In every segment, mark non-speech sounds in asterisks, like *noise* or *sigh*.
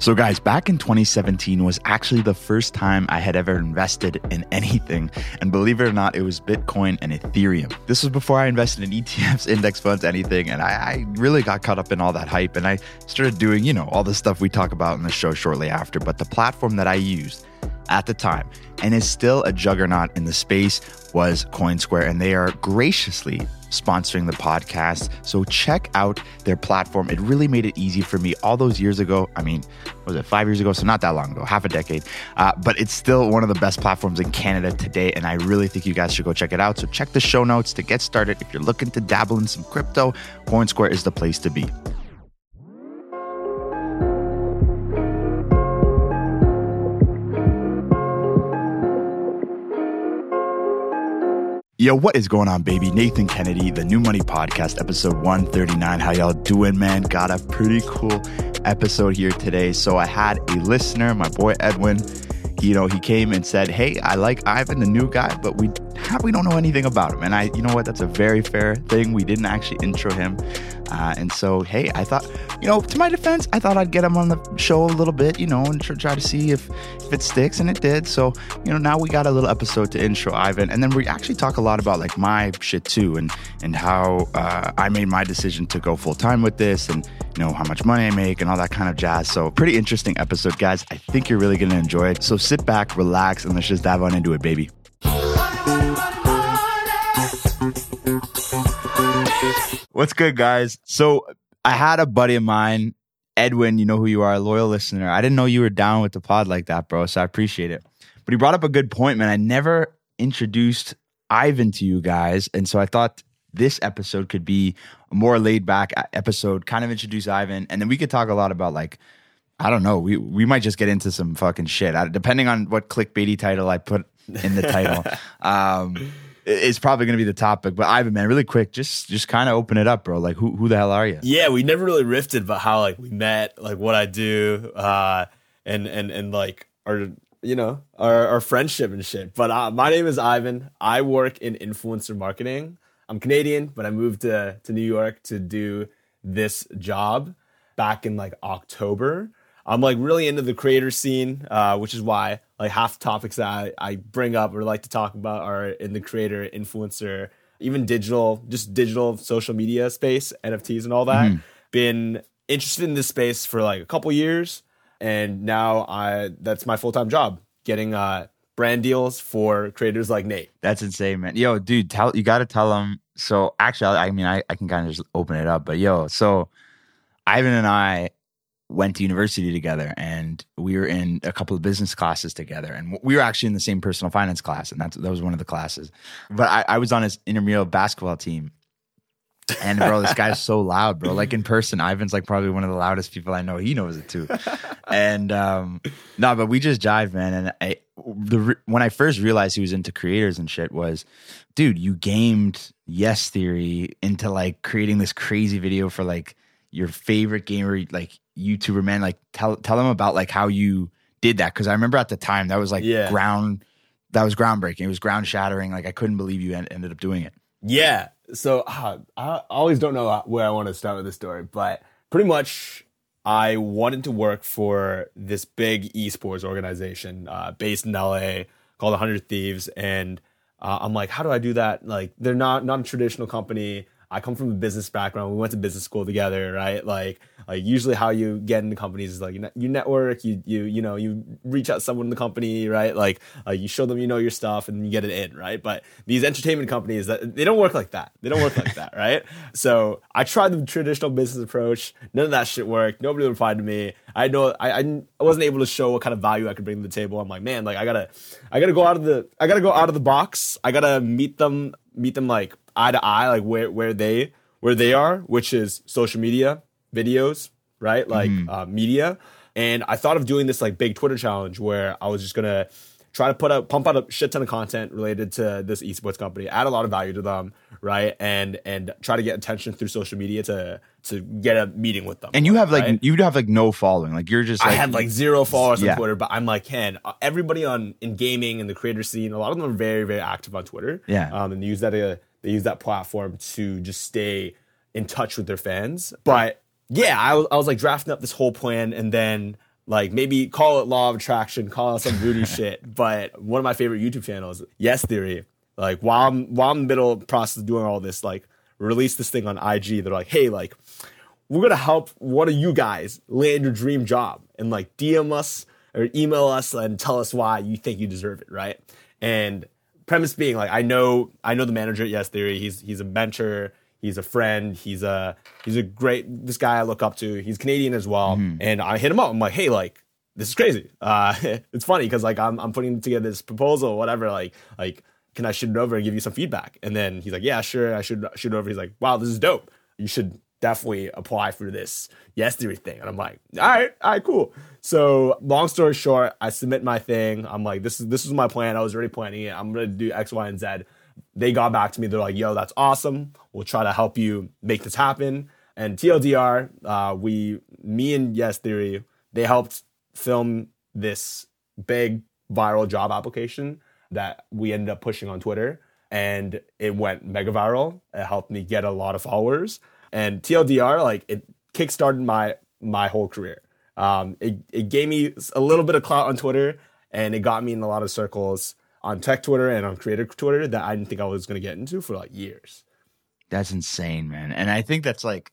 So, guys, back in 2017 was actually the first time I had ever invested in anything. And believe it or not, it was Bitcoin and Ethereum. This was before I invested in ETFs, *laughs* index funds, anything. And I, I really got caught up in all that hype. And I started doing, you know, all the stuff we talk about in the show shortly after. But the platform that I used at the time and is still a juggernaut in the space was Coinsquare. And they are graciously sponsoring the podcast. So check out their platform. It really made it easy for me all those years ago. I mean, was it five years ago? So not that long ago, half a decade. Uh, but it's still one of the best platforms in Canada today. And I really think you guys should go check it out. So check the show notes to get started. If you're looking to dabble in some crypto, Coinsquare is the place to be. Yo, what is going on, baby? Nathan Kennedy, the New Money Podcast, episode 139. How y'all doing, man? Got a pretty cool episode here today. So I had a listener, my boy Edwin. You know, he came and said, "Hey, I like Ivan, the new guy, but we we don't know anything about him." And I, you know what? That's a very fair thing. We didn't actually intro him. Uh, and so, hey, I thought, you know, to my defense, I thought I'd get him on the show a little bit, you know, and try to see if, if it sticks, and it did. So, you know, now we got a little episode to intro Ivan, and then we actually talk a lot about like my shit too, and and how uh, I made my decision to go full time with this, and you know how much money I make, and all that kind of jazz. So, pretty interesting episode, guys. I think you're really gonna enjoy it. So, sit back, relax, and let's just dive on into it, baby. What's good, guys? So I had a buddy of mine, Edwin. You know who you are, a loyal listener. I didn't know you were down with the pod like that, bro. So I appreciate it. But he brought up a good point, man. I never introduced Ivan to you guys, and so I thought this episode could be a more laid back episode. Kind of introduce Ivan, and then we could talk a lot about like I don't know. We we might just get into some fucking shit, depending on what clickbaity title I put in the title. *laughs* um, is probably going to be the topic. But Ivan, man, really quick, just just kind of open it up, bro. Like, who who the hell are you? Yeah, we never really riffed about how like we met, like what I do, uh, and and and like our you know our our friendship and shit. But uh, my name is Ivan. I work in influencer marketing. I'm Canadian, but I moved to to New York to do this job back in like October. I'm like really into the creator scene, uh, which is why like half the topics that I, I bring up or like to talk about are in the creator, influencer, even digital, just digital social media space, NFTs and all that. Mm. Been interested in this space for like a couple years, and now I that's my full time job, getting uh brand deals for creators like Nate. That's insane, man. Yo, dude, tell you got to tell them. So actually, I mean, I, I can kind of just open it up, but yo, so Ivan and I went to university together and we were in a couple of business classes together and we were actually in the same personal finance class and that's that was one of the classes. But i, I was on his intramural basketball team and bro this guy's so loud bro. Like in person ivan's like probably one of the loudest people i know. He knows it too. And um no but we just jive man and i the when i first realized he was into creators and shit was dude you gamed yes theory into like creating this crazy video for like your favorite gamer like YouTuber man like tell tell them about like how you did that because I remember at the time that was like yeah. ground that was groundbreaking. It was ground shattering. Like I couldn't believe you ended up doing it. Yeah. So uh, I always don't know where I want to start with the story, but pretty much I wanted to work for this big esports organization uh, based in LA called 100 Thieves, and uh, I'm like, how do I do that? Like they're not not a traditional company. I come from a business background. We went to business school together, right? Like, like usually how you get into companies is like you, you network, you you you know you reach out to someone in the company, right? Like uh, you show them you know your stuff and you get it in, right? But these entertainment companies that they don't work like that. They don't work like that, *laughs* right? So I tried the traditional business approach. None of that shit worked. Nobody replied to me. I know I, I wasn't able to show what kind of value I could bring to the table. I'm like, man, like I gotta I gotta go out of the I gotta go out of the box. I gotta meet them meet them like eye to eye, like where where they where they are, which is social media, videos, right? Like mm. uh, media. And I thought of doing this like big Twitter challenge where I was just gonna try to put out pump out a shit ton of content related to this esports company, add a lot of value to them, right? And and try to get attention through social media to to get a meeting with them. And you have like right? you have like no following, like you're just. Like, I have like zero followers yeah. on Twitter, but I'm like, Ken, everybody on in gaming and the creator scene, a lot of them are very very active on Twitter. Yeah, um, and use that uh, they use that platform to just stay in touch with their fans. But yeah, I was, I was like drafting up this whole plan, and then Like maybe call it law of attraction, call it some voodoo *laughs* shit. But one of my favorite YouTube channels, Yes Theory, like while I'm while I'm in the middle process of doing all this, like release this thing on IG. They're like, hey, like we're gonna help one of you guys land your dream job and like DM us or email us and tell us why you think you deserve it, right? And premise being like I know I know the manager at Yes Theory. He's he's a mentor. He's a friend. He's a he's a great this guy I look up to. He's Canadian as well. Mm-hmm. And I hit him up. I'm like, hey, like this is crazy. Uh, *laughs* it's funny because like I'm I'm putting together this proposal, whatever. Like like can I shoot it over and give you some feedback? And then he's like, yeah, sure. I should shoot it over. He's like, wow, this is dope. You should definitely apply for this yes theory thing. And I'm like, all right, all right, cool. So long story short, I submit my thing. I'm like, this is this is my plan. I was already planning it. I'm gonna do X, Y, and Z. They got back to me. They're like, yo, that's awesome. We'll try to help you make this happen. And TLDR, uh, we, me and Yes Theory, they helped film this big viral job application that we ended up pushing on Twitter. And it went mega viral. It helped me get a lot of followers. And TLDR, like it kickstarted my my whole career. Um, it, it gave me a little bit of clout on Twitter and it got me in a lot of circles on tech Twitter and on creator Twitter that I didn't think I was going to get into for like years. That's insane, man. And I think that's like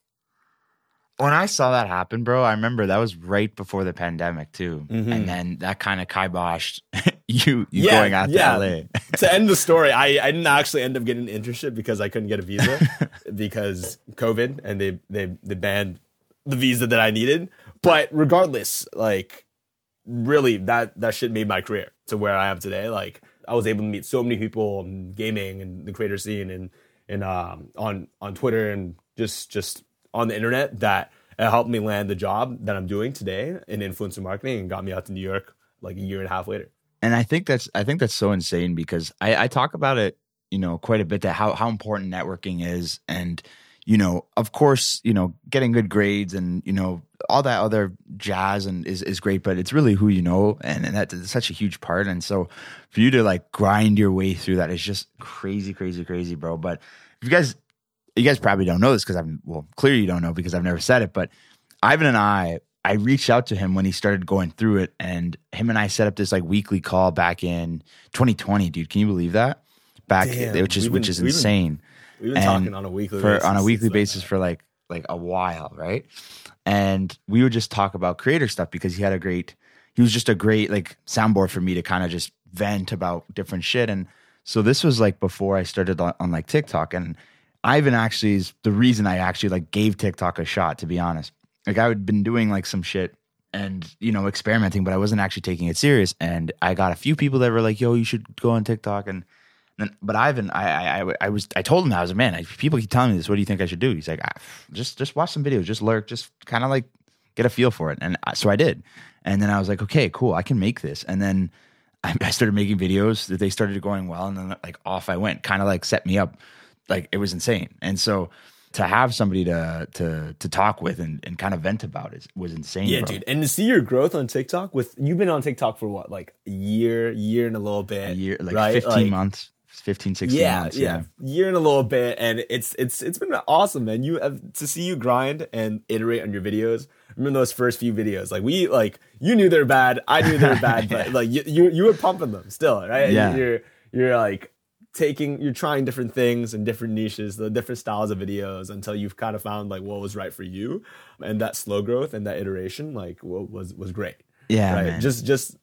when I saw that happen, bro. I remember that was right before the pandemic too, Mhm. and then that kind of kiboshed *laughs* you you Yeah, going out yeah. to LA. to end the story, I, I didn't actually end up getting an internship because I couldn't get a visa *laughs* because COVID and they, they they banned the visa that I needed. But regardless, like really that that shit made my career to where I am today. Like I was able to meet so many people in gaming and the creator scene and and um, on on Twitter and just just on the internet that helped me land the job that I'm doing today in influencer marketing and got me out to New York like a year and a half later. and I think that's I think that's so insane because I, I talk about it, you know, quite a bit that how how important networking is, and you know, of course, you know, getting good grades and you know all that other jazz and is is great, but it's really who you know, and, and that's such a huge part. And so for you to like grind your way through that is just crazy, crazy, crazy, bro. But if you guys, you guys probably don't know this because I'm well, clearly you don't know because I've never said it, but Ivan and I, I reached out to him when he started going through it, and him and I set up this like weekly call back in 2020, dude. Can you believe that? Back, Damn, which is we've which is we've been insane We've been And talking on a weekly for basis on a weekly basis for like like a while, right? And we would just talk about creator stuff because he had a great, he was just a great like soundboard for me to kind of just vent about different shit. And so this was like before I started on, on like TikTok, and Ivan actually is the reason I actually like gave TikTok a shot. To be honest, like I had been doing like some shit and you know experimenting, but I wasn't actually taking it serious. And I got a few people that were like, "Yo, you should go on TikTok," and then, but Ivan, I, I, I, was, I told him I was a man. I, people keep telling me this. What do you think I should do? He's like, ah, just, just watch some videos, just lurk, just kind of like get a feel for it. And I, so I did. And then I was like, okay, cool, I can make this. And then *laughs* I, I started making videos that they started going well, and then like off I went. Kind of like set me up. Like it was insane. And so to have somebody to to to talk with and, and kind of vent about it was insane. Yeah, bro. dude. And to see your growth on TikTok with you've been on TikTok for what, like a year, year and a little bit. A year, like right? 15 Like, months, 15, 16 Yeah, months. yeah, year and a little bit, and it's it's it's been awesome, man. You have to see you grind and iterate on your videos. Remember those first few videos? Like we like you knew they're bad, I knew they're bad, *laughs* but like you, you you were pumping them still, right? Yeah. You're you're like taking you're trying different things and different niches, the different styles of videos until you've kind of found like what was right for you, and that slow growth and that iteration like was was great. Yeah, right. man. Just just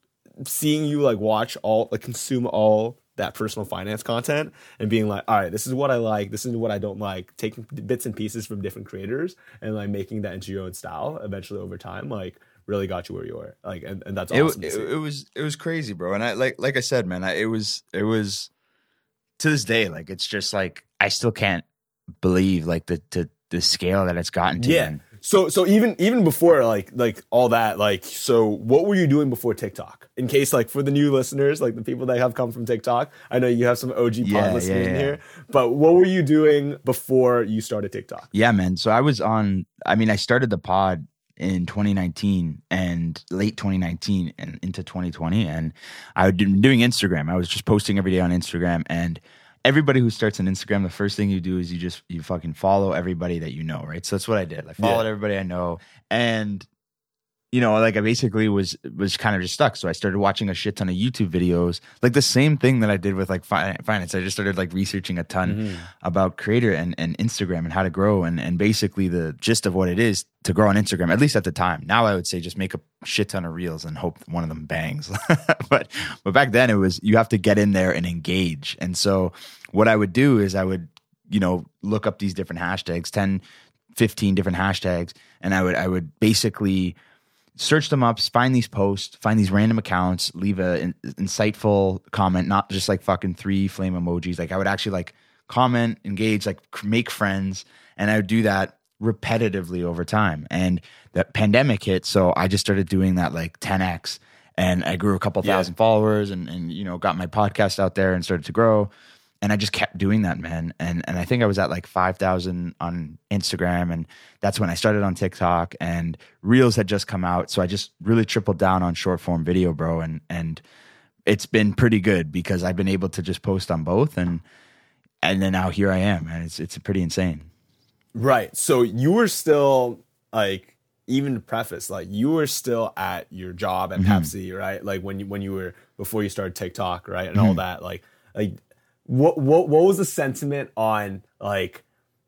seeing you like watch all like consume all that personal finance content and being like, all right, this is what I like, this is what I don't like, taking bits and pieces from different creators and like making that into your own style eventually over time, like really got you where you are. Like and, and that's it, awesome. to it, it was it was crazy, bro. And I like like I said, man, I, it was it was to this day like it's just like I still can't believe like the the, the scale that it's gotten to. yeah. So so even even before like like all that like so what were you doing before TikTok? In case like for the new listeners, like the people that have come from TikTok, I know you have some OG pod Yeah, listeners yeah, in yeah. here, but what were you doing before you started TikTok? Yeah, man. So I was on. I mean, I started the pod in 2019 and late 2019 and into 2020, and I had been doing Instagram. I was just posting every day on Instagram, and everybody who starts an Instagram, the first thing you do is you just you fucking follow everybody that you know, right? So that's what I did. I followed Yeah. everybody I know, and you know, like I basically was was kind of just stuck. So I started watching a shit ton of YouTube videos, like the same thing that I did with like fi- finance. I just started like researching a ton Mm-hmm. about creator and, and Instagram and how to grow and and basically the gist of what it is to grow on Instagram. At least at the time. Now I would say just make a shit ton of reels and hope one of them bangs. *laughs* but but back then it was you have to get in there and engage. And so what I would do is I would you know look up these different hashtags 10 15 different hashtags and i would i would basically search them up find these posts find these random accounts leave a in- insightful comment not just like fucking three flame emojis. Like i would actually like comment engage like make friends and i would do that repetitively over time. And the pandemic hit so i just started doing that like 10x and i grew a couple Yeah. thousand followers and and you know got my podcast out there and started to grow and I just kept doing that, man. And and I think I was at like five thousand on Instagram, and that's when I started on TikTok. And Reels had just come out, so I just really tripled down on short form video, bro. And and it's been pretty good because I've been able to just post on both, and and then now here I am, and it's it's pretty insane. Right. So you were still like even to preface, like you were still at your job at mm-hmm. Pepsi, right? Like when you when you were before you started TikTok, right? And all mm-hmm. that. Like like what what what was the sentiment on like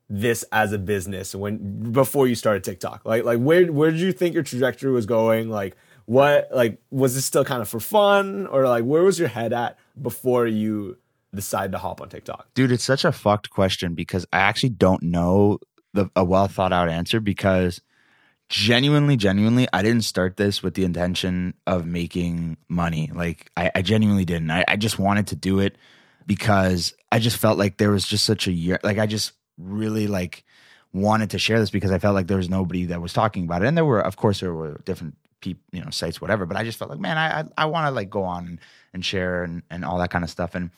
this as a business when before you started TikTok? Like like where where did you think your trajectory was going? Like what like was this still kind of for fun or like where was your head at before you decided to hop on TikTok? Dude, it's such a fucked question because I actually don't know the a well thought out answer because genuinely, genuinely, I didn't start this with the intention of making money. Like I, I genuinely didn't. I, I just wanted to do it because I just felt like there was just such a year like I just really like wanted to share this because I felt like there was nobody that was talking about it. And there were of course there were different people, you know, sites, whatever, but I just felt like, man, I I, I want to like go on and, share and, and all that kind of stuff. And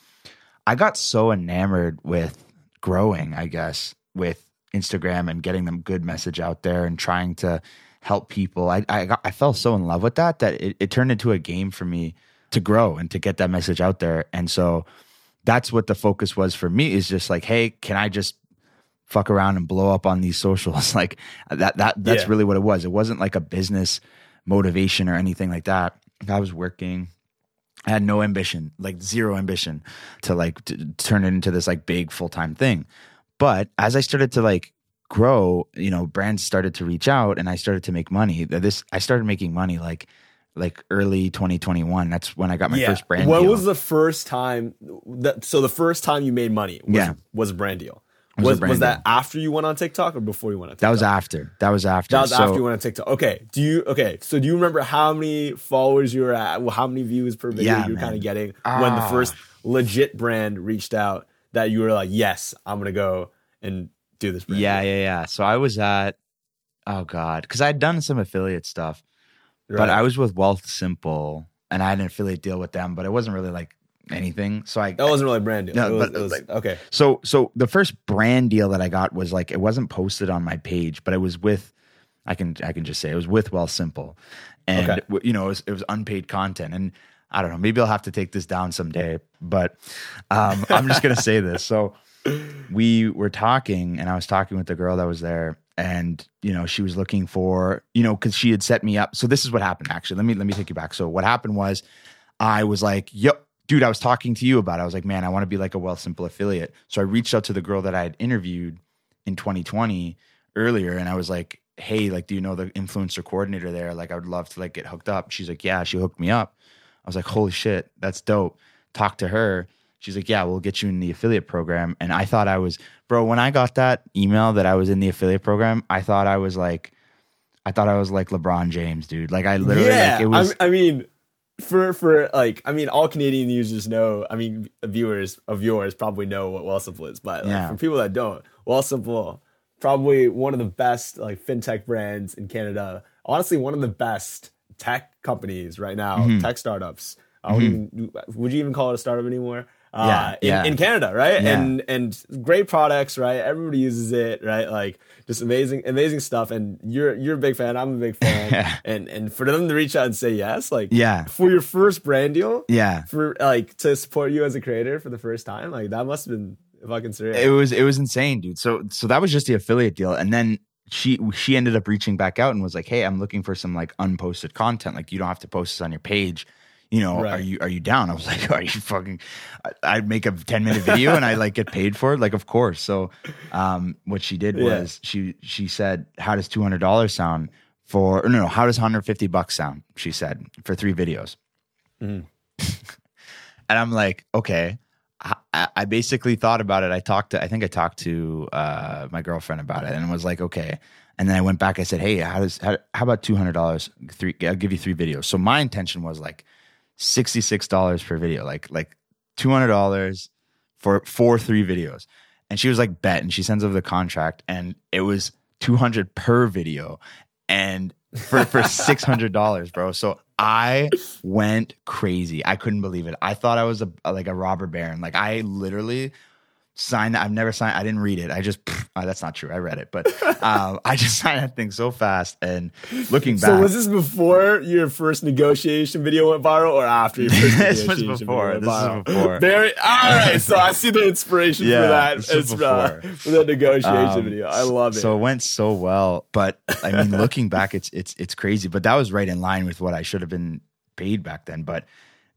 I got so enamored with growing, I guess, with Instagram and getting them good message out there and trying to help people. I I, got, I fell so in love with that that it, it turned into a game for me to grow and to get that message out there. And so that's what the focus was for me is just like, hey, can I just fuck around and blow up on these socials? *laughs* like that that that's Yeah. really what it was. It wasn't like a business motivation or anything like that. I was working I had no ambition, like zero ambition to like t- turn it into this like big full time thing. But as I started to like grow, you know, brands started to reach out and I started to make money. This I started making money like like early 2021. That's when I got my first brand What deal. was the first time that so the first time you made money was, Yeah. was a brand deal. Was Was was that after you went on TikTok or before you went on TikTok? that was after. That was after. That was So- after you went on TikTok. Okay. Do you okay, so do you remember how many followers you were at, Well, how many views per video Yeah, you were kind of getting when the Ah. first legit brand reached out that you were like, Yes, I'm gonna go and do this brand. Yeah, deal." yeah, yeah. So I was at oh god, because I'd done some affiliate stuff, but I was with Wealthsimple, and I had an affiliate deal with them, but it wasn't really like anything. So I that wasn't really a brand deal. No, it was, but, it was- like- okay. so so the first brand deal that I got was like it wasn't posted on my page, but it was with I can I can just say it was with Wealthsimple, and Okay. you know it was, it was unpaid content, and I don't know maybe I'll have to take this down someday, but um, I'm just gonna *laughs* say this. So we were talking, and I was talking with the girl that was there, and you know she was looking for you know because she had set me up. So this is what happened. Actually, let me let me take you back. So what happened was I was like, "Yep." Dude, I was talking to you about it. I was like, man, I want to be like a Wealthsimple affiliate. So I reached out to the girl that I had interviewed in 2020 earlier and I was like, hey, like, do you know the influencer coordinator there? Like, I would love to like get hooked up. She's like, yeah, she hooked me up. I was like, holy shit, that's dope. Talk to her. She's like, yeah, we'll get you in the affiliate program. And I thought I was, bro, when I got that email that I was in the affiliate program, I thought I was like, I thought I was like LeBron James, dude. Like I literally, yeah, like it was, I, I mean, for for like, I mean, all Canadian users know. I mean, viewers of yours probably know what Wealthsimple is, but like, Yeah. for people that don't, Wealthsimple probably one of the best like fintech brands in Canada. Honestly, one of the best tech companies right now, Mm-hmm. tech startups. Wouldn't even, would you even call it a startup anymore? Uh, Yeah, in, yeah. in Canada, right? Yeah. And and great products, right? Everybody uses it, right? Like just amazing, amazing stuff. And you're you're a big fan. I'm a big fan. *laughs* and and for them to reach out and say yes, like Yeah. for your first brand deal, yeah. for like to support you as a creator for the first time, like that must have been fucking surreal. It was it was insane, dude. So so that was just the affiliate deal, and then she she ended up reaching back out and was like, "Hey, I'm looking for some like unposted content. Like you don't have to post this on your page. You know, Right. are you are you down?" I was *laughs* like, "Are you fucking?" I- I'd make a 10 minute video and I like get paid for it. Like, of course. So, um, what she did Yeah. was she she said, "How does two hundred dollars sound for? Or no, no, how does one hundred fifty bucks sound?" She said for three videos. Mhm. *laughs* and I'm like, okay. I, I basically thought about it. I talked to, I think I talked to uh, my girlfriend about it, and was like, okay. And then I went back. I said, hey, how does how, how about two hundred dollars? Three, I'll give you three videos. So my intention was like sixty six dollars per video, like like two hundred dollars for for three videos. And she was like, bet. And she sends over the contract, and it was two hundred per video, and for for *laughs* six hundred dollars, bro. So I went crazy. I couldn't believe it. I thought I was a like a robber baron. Like I literally signed that. I've never signed. I didn't read it. I just uh, that's not true. I read it, but um, *laughs* I just signed that thing so fast. And looking back, So was this before your first negotiation video went viral, or after your *laughs* first This was negotiation before. video went This viral? was before. Very all right. So I see the inspiration Yeah, for that. It's, uh, before. for the negotiation Um, video. I love it. So it went so well, but I mean, looking back, it's it's it's crazy. But that was right in line with what I should have been paid back then. But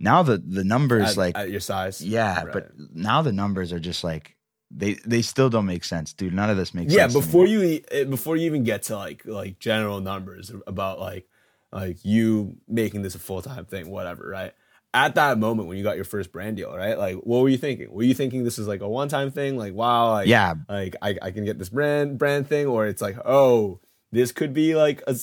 now the the numbers, at, like at your size, yeah, Right. but now the numbers are just like they they still don't make sense, dude. None of this makes yeah sense. me. before you eh, before you even get to like like general numbers about like like you making this a full-time thing whatever right at that moment when you got your first brand deal right like what were you thinking were you thinking this is like a one-time thing like wow like Yeah. like I, I can get this brand brand thing or it's like oh this could be like a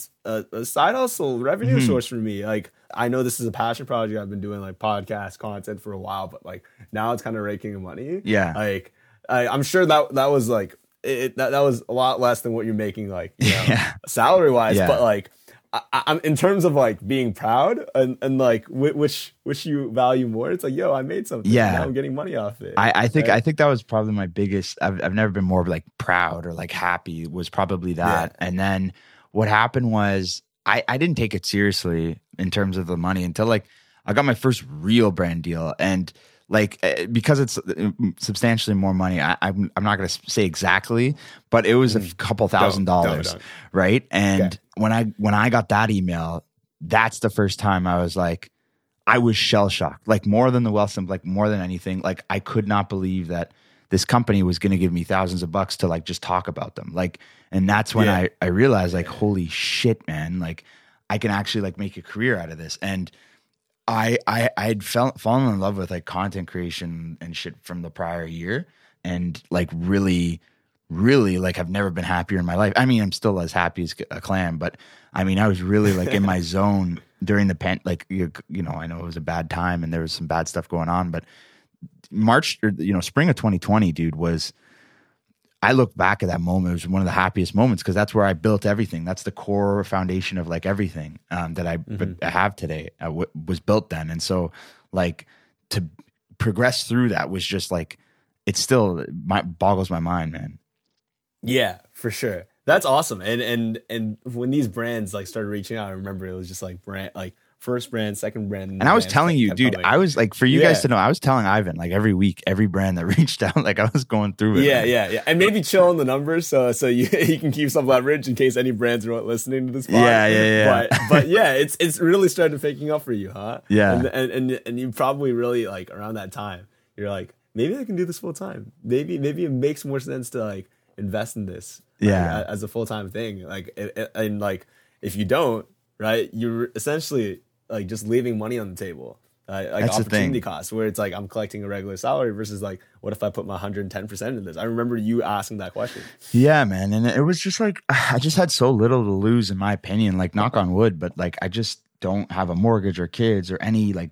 side hustle revenue Mm-hmm. source for me like i know this is a passion project i've been doing like podcast content for a while but like now it's kind of raking money Yeah. like I, i'm sure that that was like it, that, that was a lot less than what you're making like you *laughs* know, Yeah. salary wise Yeah. but like I, I'm in terms of like being proud and, and like which which you value more. It's like, yo, I made something. Yeah. now I'm getting money off it. I, I think Right? I think that was probably my biggest. I've I've never been more like proud or like happy. Was probably that. And then what happened was I I didn't take it seriously in terms of the money until like I got my first real brand deal and like eh, because it's uh, substantially more money. I, I'm I'm not gonna say exactly, but it was a couple thousand Don't- don't- dollars, don't. right? And Okay. when I when I got that email, that's the first time I was like. I was shell shocked, like more than the wealth, like more than anything. Like I could not believe that this company was going to give me thousands of bucks to like just talk about them. Like, and that's when Yeah. I I realized like, holy shit, man! Like I can actually like make a career out of this. And I I I had fell, fallen in love with like content creation and shit from the prior year, and like really really like I've never been happier in my life. I mean, I'm still as happy as a clam, but I mean, I was really like in my *laughs* zone during the pen. Like you, you know, I know it was a bad time and there was some bad stuff going on, but March or you know, spring of 2020, dude, was. I look back at that moment. It was one of the happiest moments because that's where I built everything. That's the core foundation of like everything um, that I have today uh, w- was built then. And so, like to progress through that was just like it still my, boggles my mind, man. Yeah, for sure. That's awesome. And and and when these brands like started reaching out, I remember it was just like brand like first brand, second brand. And I was telling you, dude, coming. I was like, for you guys to know, I was telling Ivan like every week, every brand that *laughs* reached out, like I was going through it. yeah, yeah, yeah, and maybe chill on the numbers so so you *laughs* you can keep some leverage in case any brands are listening to this. Pod. Yeah, yeah, yeah. But but yeah, it's it's really started picking up for you, huh? *laughs* Yeah. and and and, and you probably really like around that time, you're like, maybe I can do this full time. Maybe maybe it makes more sense to like invest in this. Yeah. a- as a full time thing. Like it- and like if you don't, right, you're essentially like just leaving money on the table. Uh, like That's opportunity cost, where it's like I'm collecting a regular salary versus like, what if I put my 110 percent into this? I remember you asking that question. Yeah, man. And it was just like, *sighs* I just had so little to lose, in my opinion. Like, knock on wood, but like, I just don't have a mortgage or kids or any like,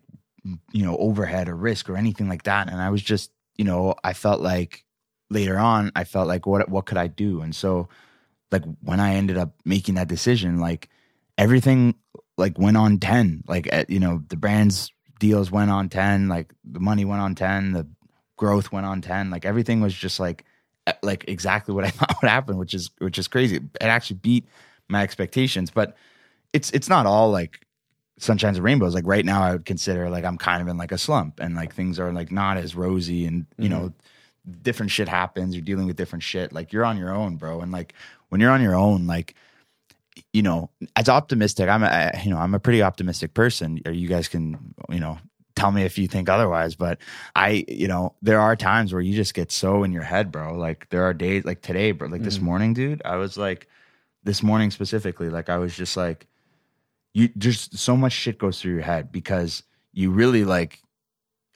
you know, overhead or risk or anything like that. And I was just, you know, I felt like later on, I felt like, what, what could I do? And so, like, when I ended up making that decision, like, everything like went on 10. Like, at, you know, the brand's deals went on 10, like, the money went on 10, the growth went on 10. Like, everything was just like, like exactly what I *laughs* thought would happen, which is which is crazy. It actually beat my expectations, but it's it's not all like sunshines and rainbows. Like right now, I would consider like I'm kind of in like a slump, and like things are like not as rosy, and you mm-hmm. know, different shit happens. You're dealing with different shit. Like you're on your own, bro, and like when you're on your own, like you know, as optimistic, I'm a you know I'm a pretty optimistic person. You guys can you know tell me if you think otherwise, but I you know there are times where you just get so in your head, bro. Like there are days like today, bro. Like this Mhm. morning, dude. I was like this morning specifically, like I was just like you just so much shit goes through your head because you really like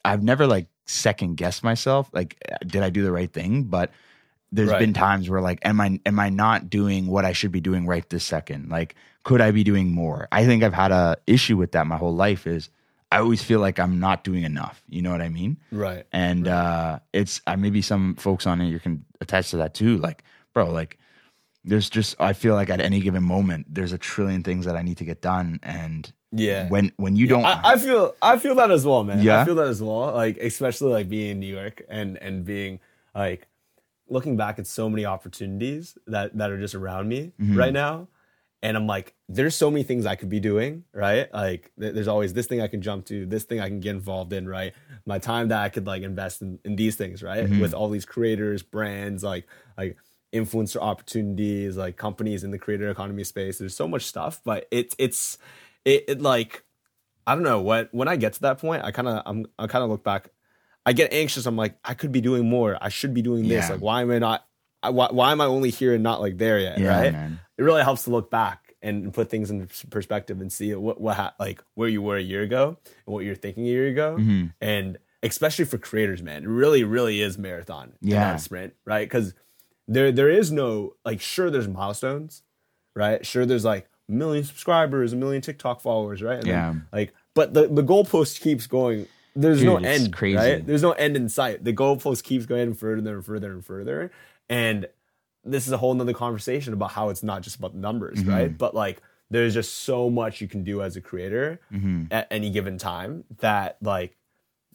I've never like second guessed myself like did I do the right thing but there's Right. been times where like am I am I not doing what I should be doing right this second like could I be doing more I think I've had a issue with that my whole life is I always feel like I'm not doing enough you know what I mean Right. and uh it's uh, maybe some folks on here you can attach to that too like bro like there's just i feel like at any given moment there's a trillion things that i need to get done and Yeah. when when you don't I, I feel I feel that as well, man. Yeah? I feel that as well. Like especially like being in New York and and being like looking back at so many opportunities that that are just around me Mhm. right now. And I'm like, there's so many things I could be doing, right? Like th- there's always this thing I can jump to, this thing I can get involved in, right? My time that I could like invest in, in these things, right? Mhm. With all these creators, brands, like like influencer opportunities, like companies in the creator economy space. There's so much stuff, but it's it's it, it like I don't know what when I get to that point, I kind of I'm I kind of look back. I get anxious. I'm like, I could be doing more. I should be doing this. Yeah. Like, why am I not? I, why, why am I only here and not like there yet? yeah right? man It really helps to look back and put things in perspective and see what what ha- like where you were a year ago and what you're thinking a year ago, Mhm. and especially for creators, man, it really really is marathon, Yeah. not sprint, right? Because there there is no like sure there's milestones, right? Sure there's like a million subscribers, a million TikTok followers, right? And then, Yeah. like, but the the goalpost keeps going. There's no Dude, it's end, crazy. right? There's no end in sight. The goalpost keeps going further and further and further, and this is a whole nother conversation about how it's not just about the numbers, Mm-hmm. right? But like, there's just so much you can do as a creator hmm at any given time that like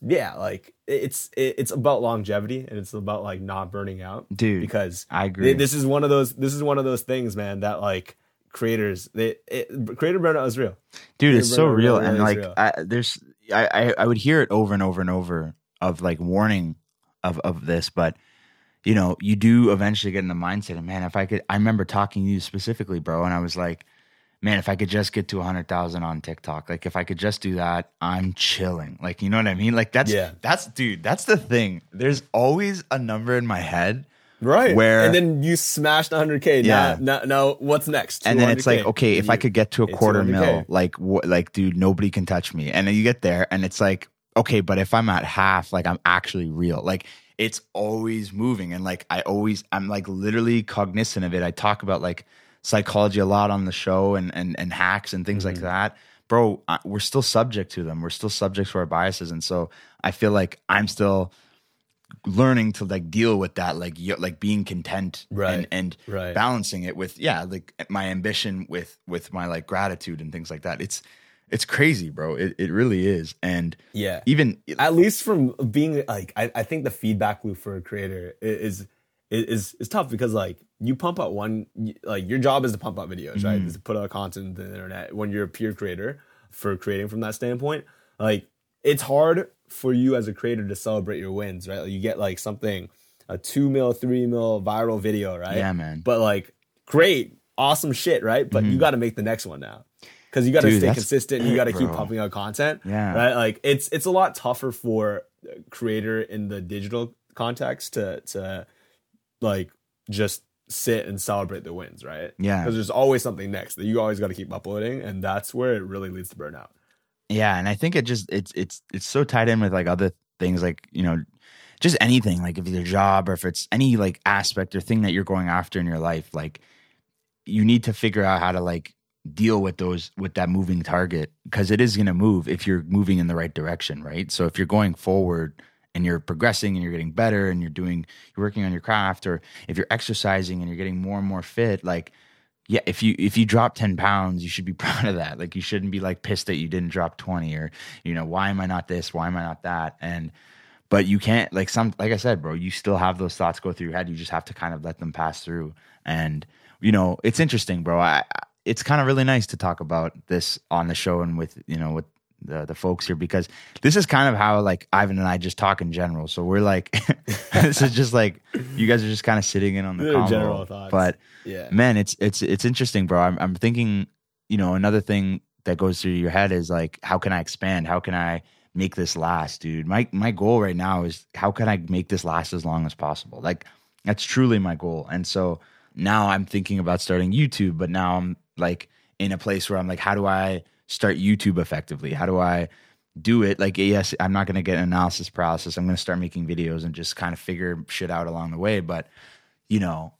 yeah like it's it's about longevity and it's about like not burning out dude because i agree this is one of those this is one of those things man that like creators they it, creator burnout is real dude Yeah, it's so real and like real. I, there's I, I i would hear it over and over and over of like warning of of this but you know you do eventually get in the mindset of man if i could i remember talking to you specifically bro and i was like man if i could just get to 100000 on tiktok like if i could just do that i'm chilling. Like you know what i mean? Like that's Yeah. that's dude that's the thing. There's always a number in my head right. Where- and then you smashed 100k Yeah. now, now, now what's next? And then it's like okay if i could get to a quarter 200K. mil like what like dude nobody can touch me. And then you get there and it's like okay but if i'm at half like i'm actually real. Like it's always moving. And like i always i'm like literally cognizant of it. I talk about like psychology a lot on the show and and, and hacks and things like Mhm. that. Bro I, we're still subject to them. We're still subject to our biases. And so i feel like i'm still learning to like deal with that like y- like being content Right. and and right. balancing it with yeah like my ambition with with my like gratitude and things like that. It's it's crazy bro. It, it really is. And yeah. even at least from being like I, I think the feedback loop for a creator is is is tough because like you pump out one like your job is to pump out videos right? Mhm. is to put out content on the internet when you're a peer creator for creating from that standpoint. Like it's hard for you as a creator to celebrate your wins right? Like, you get like something a two mil three mil viral video right? Yeah man. But like great awesome shit right? But you Mhm. got to make the next one now. Because you got to stay consistent and you got to keep pumping out content yeah. right? Like it's it's a lot tougher for a creator in the digital context to to like just sit and celebrate the wins right? Yeah. Because there's always something next that you always got to keep uploading and that's where it really leads to burnout yeah and i think it just it's it's it's so tied in with like other things like you know just anything like if it's a job or if it's any like aspect or thing that you're going after in your life like you need to figure out how to like deal with those with that moving target because it is going to move if you're moving in the right direction right? So if you're going forward and you're progressing and you're getting better and you're doing you're working on your craft or if you're exercising and you're getting more and more fit like yeah if you if you drop 10 pounds you should be *laughs* proud of that. Like you shouldn't be like pissed that you didn't drop 20 or you know why am i not this? Why am i not that? And but you can't like some like i said bro you still have those thoughts go through your head. You just have to kind of let them pass through. And you know it's interesting bro. I I- it's kind of really nice to talk about this on the show and with you know with the the folks here because this is kind of how like Ivan and I just talk in general. So we're like, *laughs* this is just like you guys are just kind of sitting in on the They're general thoughts. But Yeah. man, it's it's it's interesting, bro. I'm I'm thinking, you know, another thing that goes through your head is like, how can I expand? How can I make this last, dude? My my goal right now is how can I make this last as long as possible? Like that's truly my goal. And so now I'm thinking about starting YouTube, but now I'm like in a place where I'm like, how do I start YouTube effectively? How do I do it? Like, yes, I'm not going to get an analysis paralysis. I'm going to start making videos and just kind of figure shit out along the way. But, you know,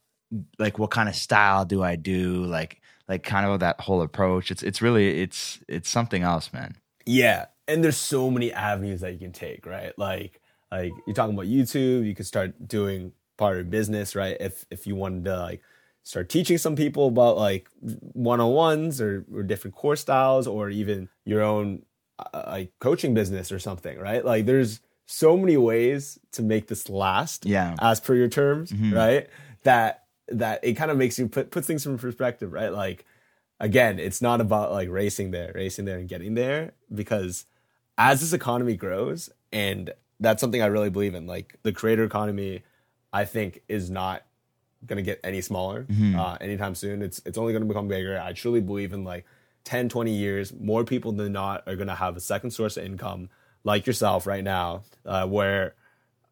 like what kind of style do I do? Like, like kind of that whole approach. It's, it's really, it's, it's something else, man. Yeah, and there's so many avenues that you can take, right? Like, like you're talking about YouTube, you could start doing part of your business, right? If if you wanted to like start teaching some people about like one on ones or, or different course styles, or even your own uh, like coaching business or something, right? Like, there's so many ways to make this last, Yeah. as per your terms, Mhm. right? That that it kind of makes you put puts things in perspective, right? Like again, it's not about like racing there, racing there and getting there because as this economy grows, and that's something I really believe in, like the creator economy, I think is not going to get any smaller Mhm. uh, anytime soon. It's it's only going to become bigger. I truly believe in like 10, 20 years, more people than not are going to have a second source of income like yourself right now, uh, where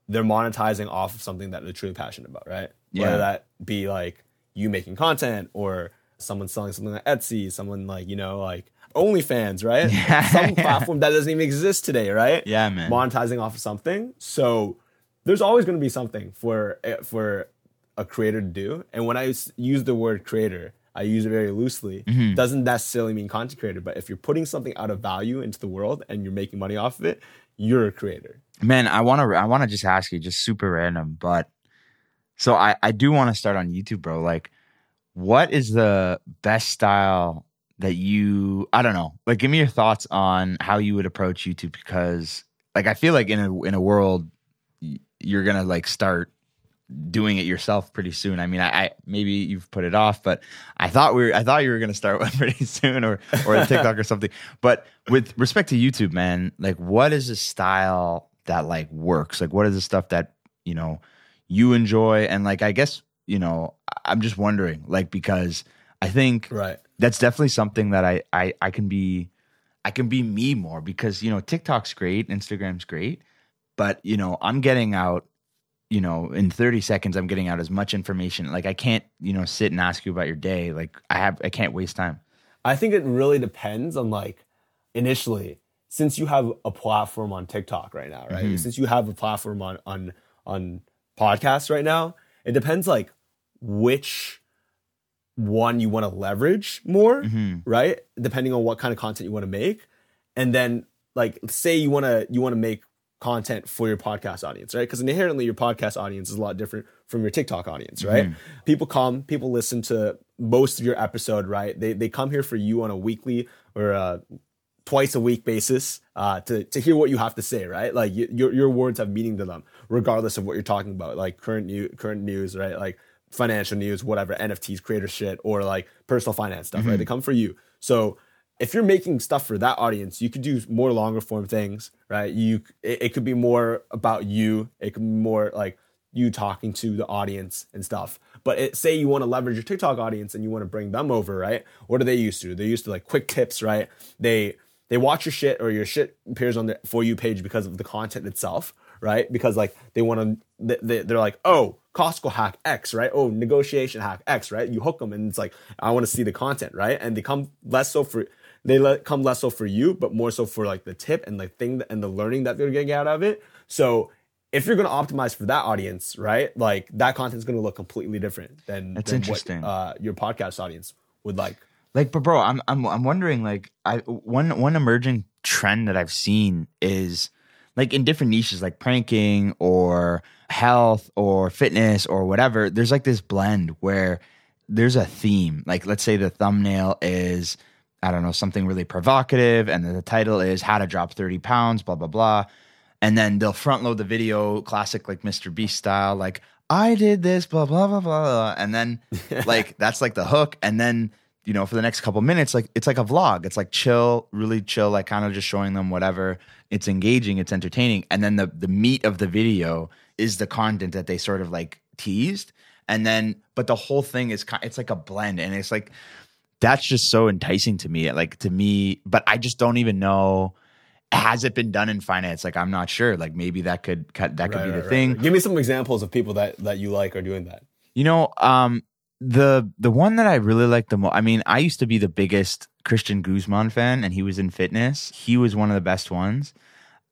they're monetizing off of something that they're truly passionate about, right? Yeah. Whether that be like you making content or someone selling something on Etsy, someone like, you know, like OnlyFans, right? *laughs* Yeah. Some platform that doesn't even exist today, right? Yeah, man. Monetizing off of something. So there's always going to be something for eh, for a creator to do. And when I use the word creator, I use it very loosely. Mm-hmm. Doesn't necessarily mean content creator, but if you're putting something out of value into the world and you're making money off of it, you're a creator. Man, I want to I want to just ask you just super random, but so I I do want to start on YouTube, bro. Like what is the best style that you I don't know. Like give me your thoughts on how you would approach YouTube because like I feel like in a in a world you're going to like start doing it yourself pretty soon. I mean, I, I maybe you've put it off, but I thought we were, I thought you were going to start *laughs* one pretty soon or or a TikTok or something. But with respect to YouTube, man, like what is the style that like works? Like what is the stuff that, you know, you enjoy and like I guess, you know, I'm just wondering like because I think Right. that's definitely something that I I I can be I can be me more because you know TikTok's great, Instagram's great, but you know I'm getting out you know in 30 seconds I'm getting out as much information like I can't you know sit and ask you about your day like I have I can't waste time. I think it really depends on like initially since you have a platform on TikTok right now, right? Mhm. Since you have a platform on on on podcasts right now, it depends like which one you want to leverage more, Mhm. right? Depending on what kind of content you want to make. And then like say you want to you want to make content for your podcast audience, right? Because inherently your podcast audience is a lot different from your TikTok audience, right? Mm-hmm. People come, people listen to most of your episode, right? They they come here for you on a weekly or a twice a week basis uh, to to hear what you have to say, right? Like your your words have meaning to them, regardless of what you're talking about, like current new current news, right? Like financial news, whatever, NFTs, creator shit, or like personal finance stuff, right? Mm-hmm. They come for you. So if you're making stuff for that audience, you could do more longer form things, right? You it, it could be more about you. It could be more like you talking to the audience and stuff. But it, say you want to leverage your TikTok audience and you want to bring them over, right? What are they used to? They're used to like quick tips, right? They they watch your shit or your shit appears on the for you page because of the content itself, right? Because like they want to, they, they're like, oh, Costco hack X, right? Oh, negotiation hack X, right? You hook them and it's like, I want to see the content, right? And they come less so for, they let come less so for you, but more so for like the tip and the thing and the learning that they're getting out of it. So if you're going to optimize for that audience, right? Like that content is going to look completely different than, That's than what, interesting. uh, your podcast audience would like. Like, but bro, I'm I'm I'm wondering like I one one emerging trend that I've seen is like in different niches like pranking or health or fitness or whatever. There's like this blend where there's a theme. Like let's say the thumbnail is I don't know something really provocative, and the title is how to drop thirty pounds, blah blah blah, and then they'll front load the video, classic like Mr. Beast style, like I did this, blah blah blah blah, blah. and then *laughs* like that's like the hook, and then you know, for the next couple minutes, like it's like a vlog. It's like chill, really chill, like kind of just showing them whatever. It's engaging, it's entertaining, and then the the meat of the video is the content that they sort of like teased, and then but the whole thing is ki- it's like a blend, and it's like that's just so enticing to me. Like to me, but I just don't even know. Has it been done in finance? Like I'm not sure. Like maybe that could cut that could Right, be the right, thing. right. Give me some examples of people that that you like are doing that. You know, um, the the one that I really like the most. I mean, I used to be the biggest Christian Guzman fan, and he was in fitness. He was one of the best ones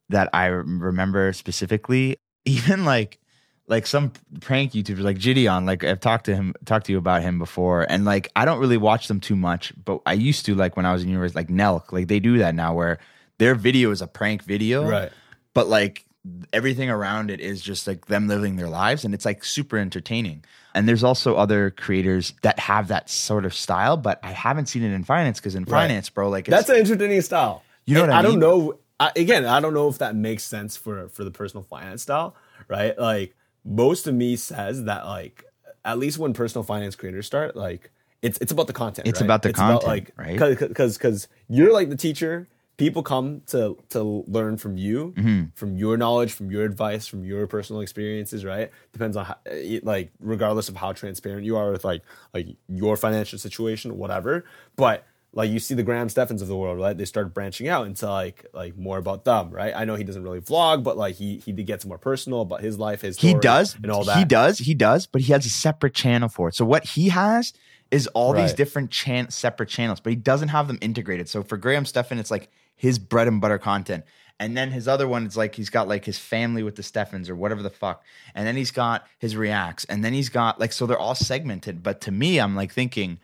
that I remember specifically. *laughs* Even like like some prank YouTubers like JiDion. Like I've talked to him, talked to you about him before, and like I don't really watch them too much, but I used to like when I was in university. Like Nelk, like they do that now, where their video is a prank video, Right. but like everything around it is just like them living their lives and it's like super entertaining and there's also other creators that have that sort of style but i haven't seen it in finance because in Right. finance bro like it's, That's an entertaining style. You know And what I I don't know. I, again, I don't know if that makes sense for for the personal finance style, right? Like most of me says that like at least when personal finance creators start, like it's it's about the content. It's right? about the content, like right? Because because you're like the teacher. People come to to learn from you, Mm-hmm. from your knowledge, from your advice, from your personal experiences. Right? Depends on how, eh, like regardless of how transparent you are with like like your financial situation, whatever. But like you see the Graham Stephans of the world, right? They started branching out into like like more about them, right? I know he doesn't really vlog, but like he he gets more personal about his life, his he does and all that. he does he does but he has a separate channel for it so what he has is all these different chan- separate channels but he doesn't have them integrated so for graham stephan it's like his bread and butter content and then his other one is like he's got like his family with the Stephans or whatever the fuck. And then he's got his reacts. And then he's got like so they're all segmented. But to me, I'm like thinking,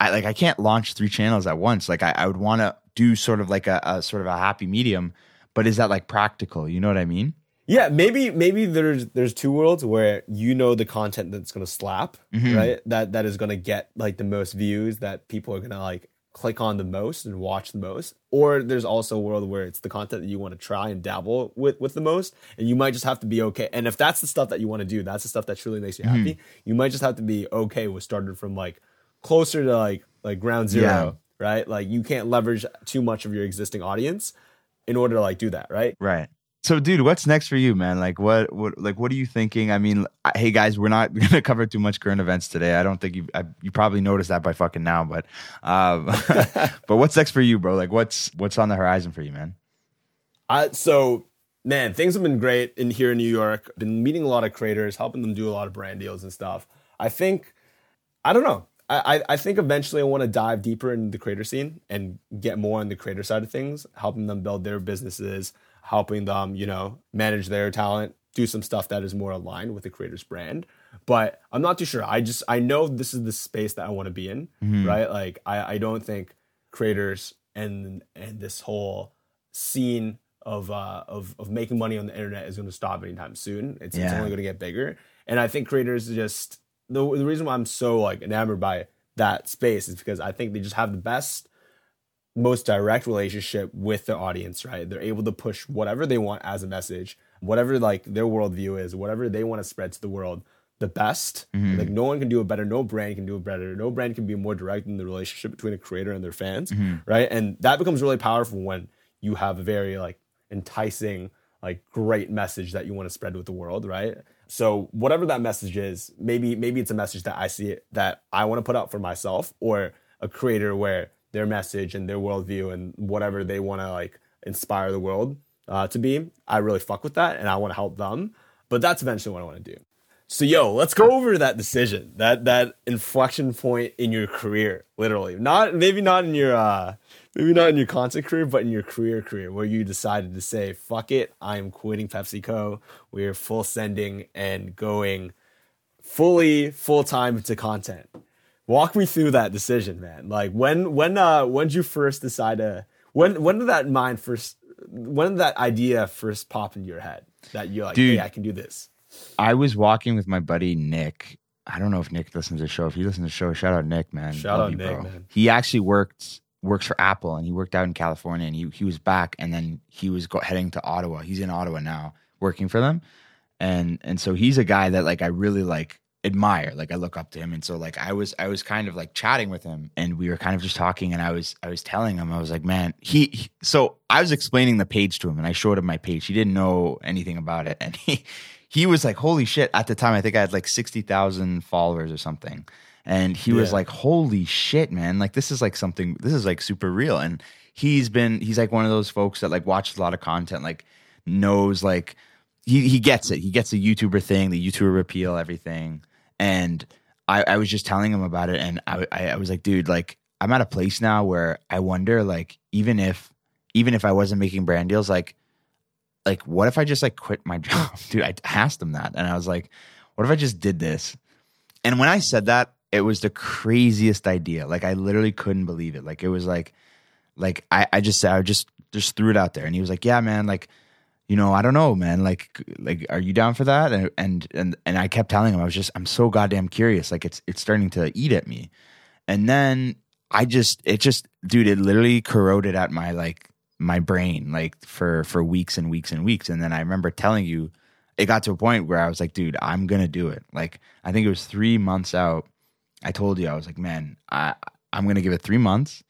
I like I can't launch three channels at once. Like I, I would want to do sort of like a, a sort of a happy medium. But is that like practical? You know what I mean? Yeah, maybe maybe there's there's two worlds where you know the content that's gonna slap, Mm-hmm. right? That that is gonna get like the most views that people are gonna like click on the most and watch the most. Or there's also a world where it's the content that you want to try and dabble with with the most, and you might just have to be okay. And if that's the stuff that you want to do, that's the stuff that truly makes you Mm-hmm. happy. You might just have to be okay with starting from like closer to like like ground zero, Yeah. right? Like you can't leverage too much of your existing audience in order to like do that, right? Right. So, dude, what's next for you, man? Like, what, what, like, what are you thinking? I mean, I- hey, guys, we're not *laughs* gonna cover too much current events today. I don't think you, I, you probably noticed that by fucking now, but, um, *laughs* but what's next for you, bro? Like, what's, what's on the horizon for you, man? I so man, things have been great in here in New York. Been meeting a lot of creators, helping them do a lot of brand deals and stuff. I think I don't know. I, I think eventually I want to dive deeper into the creator scene and get more on the creator side of things, helping them build their businesses, helping them, you know, manage their talent, do some stuff that is more aligned with the creator's brand. But I'm not too sure. I just I know this is the space that I want to be in, right? Like I, I don't think creators and and this whole scene of uh of of making money on the internet is going to stop anytime soon. It's, it's only going to get bigger, and I think creators just the the reason why I'm so like enamored by that space is because I think they just have the best most direct relationship with their audience, right? They're able to push whatever they want as a message, whatever like their worldview is, whatever they want to spread to the world, the best. Mm-hmm. Like no one can do it better. No brand can do it better. No brand can be more direct in the relationship between a creator and their fans, mm-hmm. right? And that becomes really powerful when you have a very like enticing, like great message that you want to spread with the world, right? So whatever that message is, maybe maybe it's a message that I see that I want to put out for myself, or a creator where their message and their worldview and whatever they want to like inspire the world uh, to be, I really fuck with that, and I want to help them. But that's eventually what I want to do. So yo, let's go over that decision, that that inflection point in your career, literally. Not maybe not in your uh maybe not in your content career, but in your career career where you decided to say, fuck it, I'm quitting PepsiCo. We're full sending and going fully full time into content. Walk me through that decision, man. Like when when uh when did you first decide to when when did that mind first when did that idea first pop into your head that you're like, Dude. hey, I can do this? I was walking with my buddy Nick. I don't know if Nick listens to the show. If he listens to the show, shout out Nick, man. Shout Love out you, Nick, bro. man. He actually worked works for Apple, and he worked out in California, and he he was back, and then he was go, heading to Ottawa. He's in Ottawa now, working for them, and and so he's a guy that like I really like admire. Like I look up to him, and so like I was I was kind of like chatting with him, and we were kind of just talking, and I was I was telling him I was like, man, he, he so I was explaining the page to him, and I showed him my page. He didn't know anything about it, and he he was like, holy shit! At the time, I think I had like sixty thousand followers or something. And he was like, "Holy shit, man! Like this is like something. This is like super real." And he's been he's like one of those folks that like watches a lot of content, like knows like he he gets it. He gets the YouTuber thing, the YouTuber repeal, everything. And I, I was just telling him about it, and I, I I was like, dude, like I'm at a place now where I wonder, like, even if even if I wasn't making brand deals, like like what if I just like quit my *laughs* job, dude? I asked him that, and I was like, what if I just did this? And when I said that, it was the craziest idea. Like I literally couldn't believe it. Like it was like like I, I just said I just just threw it out there and he was like, Yeah, man, like, you know, I don't know, man. Like like are you down for that? And and and and I kept telling him I was just I'm so goddamn curious. Like it's it's starting to eat at me. And then I just it just dude, it literally corroded at my like my brain like for for weeks and weeks and weeks. And then I remember telling you it got to a point where I was like, dude, I'm gonna do it. Like I think it was three months out. I told you I was like, man, I I'm gonna give it three months,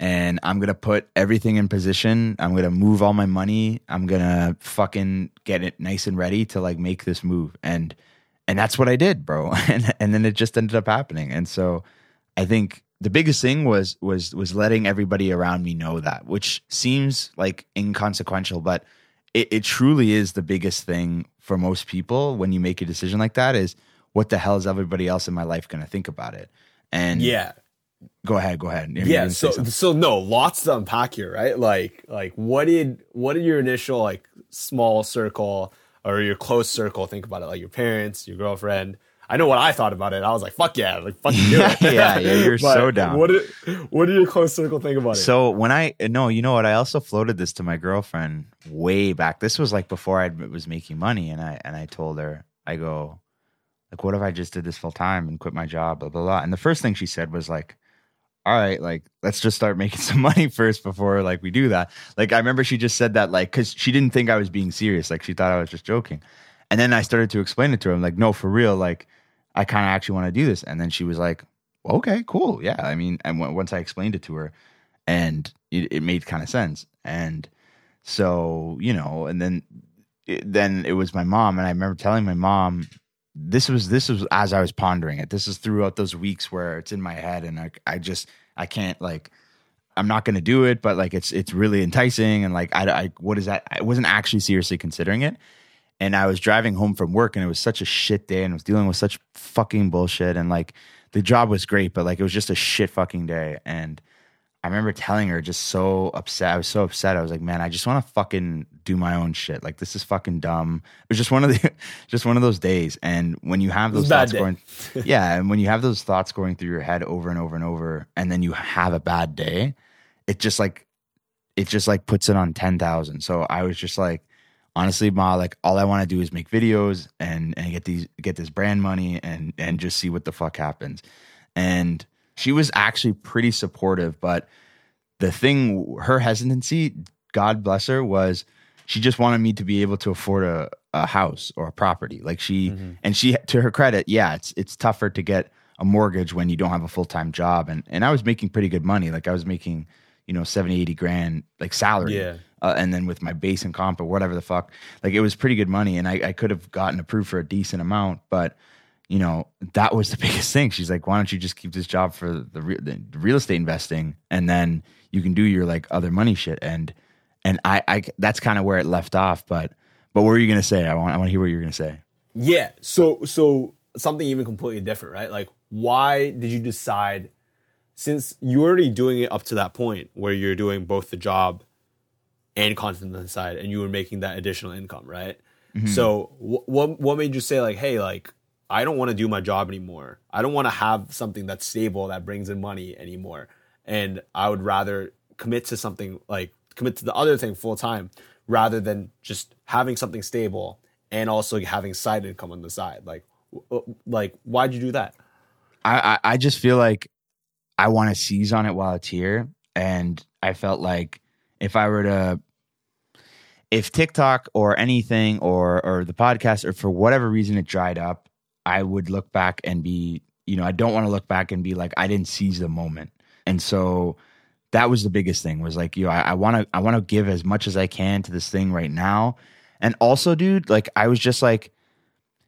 and I'm gonna put everything in position. I'm gonna move all my money. I'm gonna fucking get it nice and ready to like make this move. And and that's what I did, bro. *laughs* And and then it just ended up happening. And so I think the biggest thing was was was letting everybody around me know that, which seems like inconsequential, but it, it truly is the biggest thing for most people when you make a decision like that is what the hell is everybody else in my life going to think about it? And Yeah. go ahead go ahead. Yeah so so no lots to unpack here right? Like like what did what did your initial like small circle or your close circle think about it? Like your parents your girlfriend? I know what i thought about it. I was like fuck yeah like fucking do it Yeah, yeah, you're *laughs* so down. what did what did your close circle think about it? So when i no you know what? I also floated this to my girlfriend way back. This was like before i was making money and i and i told her i go like what if i just did this full time and quit my job blah blah blah and the first thing she said was like all right, like let's just start *laughs* making some money first before like we do that. Like I remember she just said that like because she didn't think I was being serious. Like she thought I was just joking. And then I started to explain it to her. I'm like, no, for real. Like I kind of actually want to do this. And then she was like, okay, cool, yeah. I mean, and w- once I explained it to her, and it, it made kind of sense. And so you know, and then it, then it was my mom, and I remember telling my mom this was this was as I was pondering it. This is throughout those weeks where it's in my head, and I I just I can't like I'm not going to do it, but like it's it's really enticing, and like I, I what is that? I wasn't actually seriously considering it, and I was driving home from work, and it was such a shit day, and I was dealing with such fucking bullshit, and like the job was great, but like it was just a shit fucking day, and I remember telling her just so upset. I was so upset. I was like, man, I just want to fucking do my own shit. Like this is fucking dumb. It was just one of the *laughs* just one of those days. And when you have those thoughts day. going *laughs* Yeah, and when you have those thoughts going through your head over and over and over, and then you have a bad day, it just like it just like puts it on ten thousand. So I was just like, honestly, Ma, like all I want to do is make videos and and get these get this brand money and and just see what the fuck happens. And she was actually pretty supportive, but the thing, her hesitancy, God bless her, was she just wanted me to be able to afford a, a house or a property. Like she, and she, to her credit, yeah, it's it's tougher to get a mortgage when you don't have a full time job. And and I was making pretty good money. Like I was making, you know, 70, 80 grand like salary. Yeah. Uh, and then with my base and comp or whatever the fuck, like it was pretty good money. And I, I could have gotten approved for a decent amount, but you know, that was the *laughs* biggest thing. She's like, why don't you just keep this job for the, re- the real estate investing and then you can do your like other money shit. And, and I, I, that's kind of where it left off. But, but what were you going to say? I want, I want to hear what you're going to say. Yeah. So so something even completely different, right? Like why did you decide since you're already doing it up to that point where you're doing both the job and content on the side and you were making that additional income, right? Mm-hmm. So wh- what what made you say like, "Hey, like I don't want to do my job anymore. I don't want to have something that's stable that brings in money anymore. And I would rather commit to something like commit to the other thing full time rather than just having something stable and also having side income on the side. Like uh, like why'd you do that? I, I, I just feel like I want to seize on it while it's here. And I felt like if I were to, if TikTok or anything or or the podcast or for whatever reason it dried up, I would look back and be, you know, I don't want to look back and be like, I didn't seize the moment. And so that was the biggest thing was like, yo, I want to, I want to give as much as I can to this thing right now. And also, dude, like I was just like,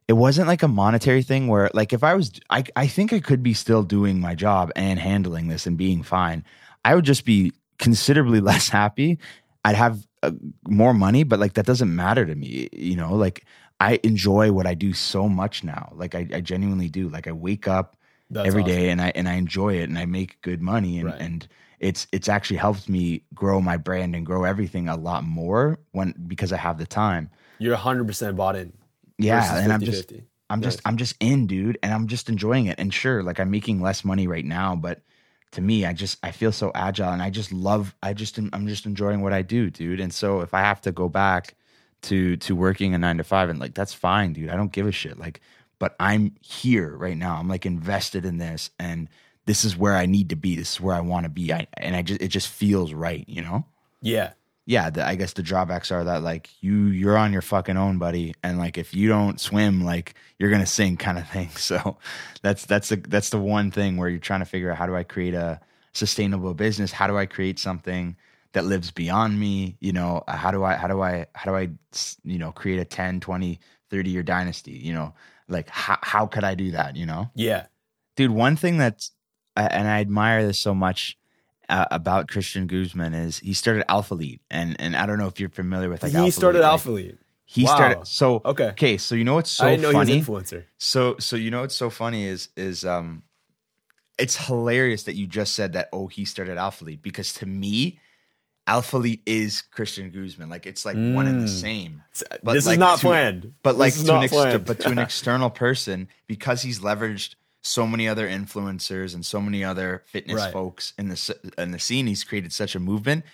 it wasn't like a monetary thing where like if I was, I, I think I could be still doing my job and handling this and being fine. I would just be considerably *laughs* less happy. I'd have uh, more money, but like that doesn't matter to me. You know, like I enjoy what I do so much now. Like I, I genuinely do. Like I wake up That's every awesome. day and I and I enjoy it and I make good money and right. and it's it's actually helped me grow my brand and grow everything a lot more when because I have the time. You're 100% bought in. Yeah, and 50, I'm just 50. I'm just I'm just in, dude, and I'm just enjoying it. And sure, like I'm making less money right now, but to me, I just I feel so agile and I just love I just I'm just enjoying what I do, dude. And so if I have to go back to to working a 9 to 5 and like that's fine, dude. I don't give a shit. Like but I'm here right now. I'm like invested in this and this is where I need to be. This is where I want to be. I, and I just it just feels right, you know? Yeah. Yeah, the, I guess the drawbacks are that like you you're on your fucking own, buddy, and like if you don't swim, like you're gonna sink, *laughs* kind of thing. So that's that's the that's the one thing where you're trying to figure out how do I create a sustainable business? How do I create something that lives beyond me? You know, how do I how do I how do I you know create a 10, 20, 30 year dynasty? You know, like how how could I do that? You know? Yeah, dude. One thing that's and I admire this so much uh, about Christian Guzman is he started Alphalete, and and I don't know if you're familiar with like he started Alpha Like, he wow. started so okay okay. So you know what's so I know funny? influencer. So so you know what's so funny is is um, it's hilarious that you just said that. Oh, he started Alphalete because to me. Alphalete is Christian Guzman. Like it's like mm. one and the mm. same. But this like is not to, planned. But like to an ex- but to an *laughs* external person, because he's leveraged so many other influencers and so many other fitness right. folks in the in the scene. He's created such a movement.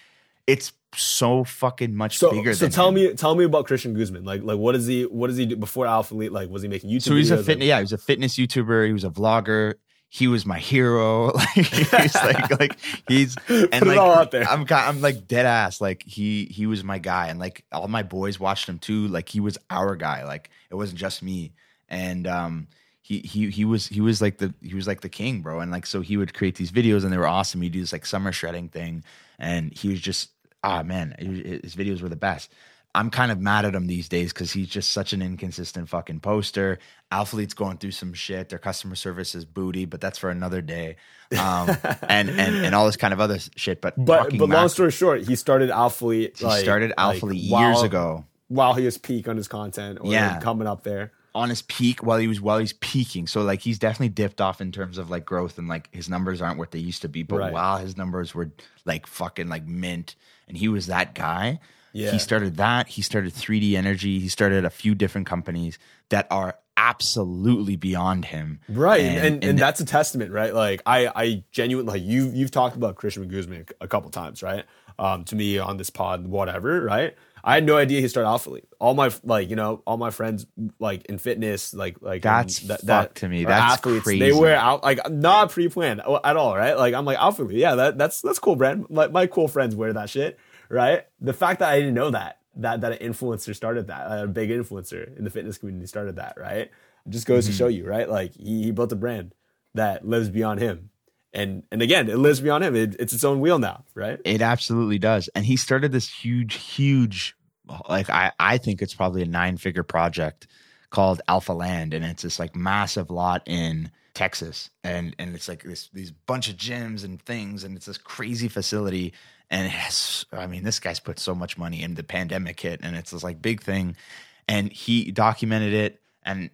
It's so fucking much so, bigger. So tell him. me, tell me about Christian Guzman. Like, like what is he? What does he do before Alphalete? Like, was he making YouTube? So he's a fitness. Yeah, he was a fitness YouTuber. He was a vlogger. He was my hero. *laughs* Like he's *laughs* like, like he's and like I'm I'm like dead ass. Like he he was my guy, and like all my boys watched him too. Like he was our guy. Like it wasn't just me. And um, he he he was he was like the he was like the king, bro. And like so he would create these videos and they were awesome. He'd do this like summer shredding thing, and he was just ah man, his videos were the best. I'm kind of mad at him these days because he's just such an inconsistent fucking poster. Alphalete's going through some shit. Their customer service is booty, but that's for another day. Um, *laughs* and and and all this kind of other shit. But but but long story short, he started Alphalete. He like, started Alphalete like, years while, ago while he was peak on his content. Or yeah, coming up there on his peak while he was while he's peaking. So like he's definitely dipped off in terms of like growth and like his numbers aren't what they used to be. But right. while his numbers were like fucking like mint and he was that guy. Yeah. He started that. He started 3D Energy. He started a few different companies that are absolutely beyond him. Right. And, and, and, and that's a testament, right? Like I, I genuinely, like you, you've talked about Christian Guzman a couple times, right? Um, to me on this pod, whatever, right? I had no idea he started Alphalete. All my like, you know, all my friends like in fitness, like like that's that, that to me. That's athletes. Crazy. They wear out like not pre-planned at all, right? Like I'm like Alphalete. Yeah, that that's that's cool, brand. My, my cool friends wear that shit, right? The fact that I didn't know that that that an influencer started that, a big influencer in the fitness community started that, right? It just goes mm-hmm. to show you, right? Like he, he built a brand that lives beyond him and and again it lives beyond him. It, it's its own wheel now right? It absolutely does. And he started this huge huge like i i think it's probably a nine figure project called Alphaland. And it's this like massive lot in texas. And and it's like this these bunch of gyms and things. And it's this crazy facility. And has i mean this guy's put so much money in the pandemic hit. And it's this like big thing. And he documented it. And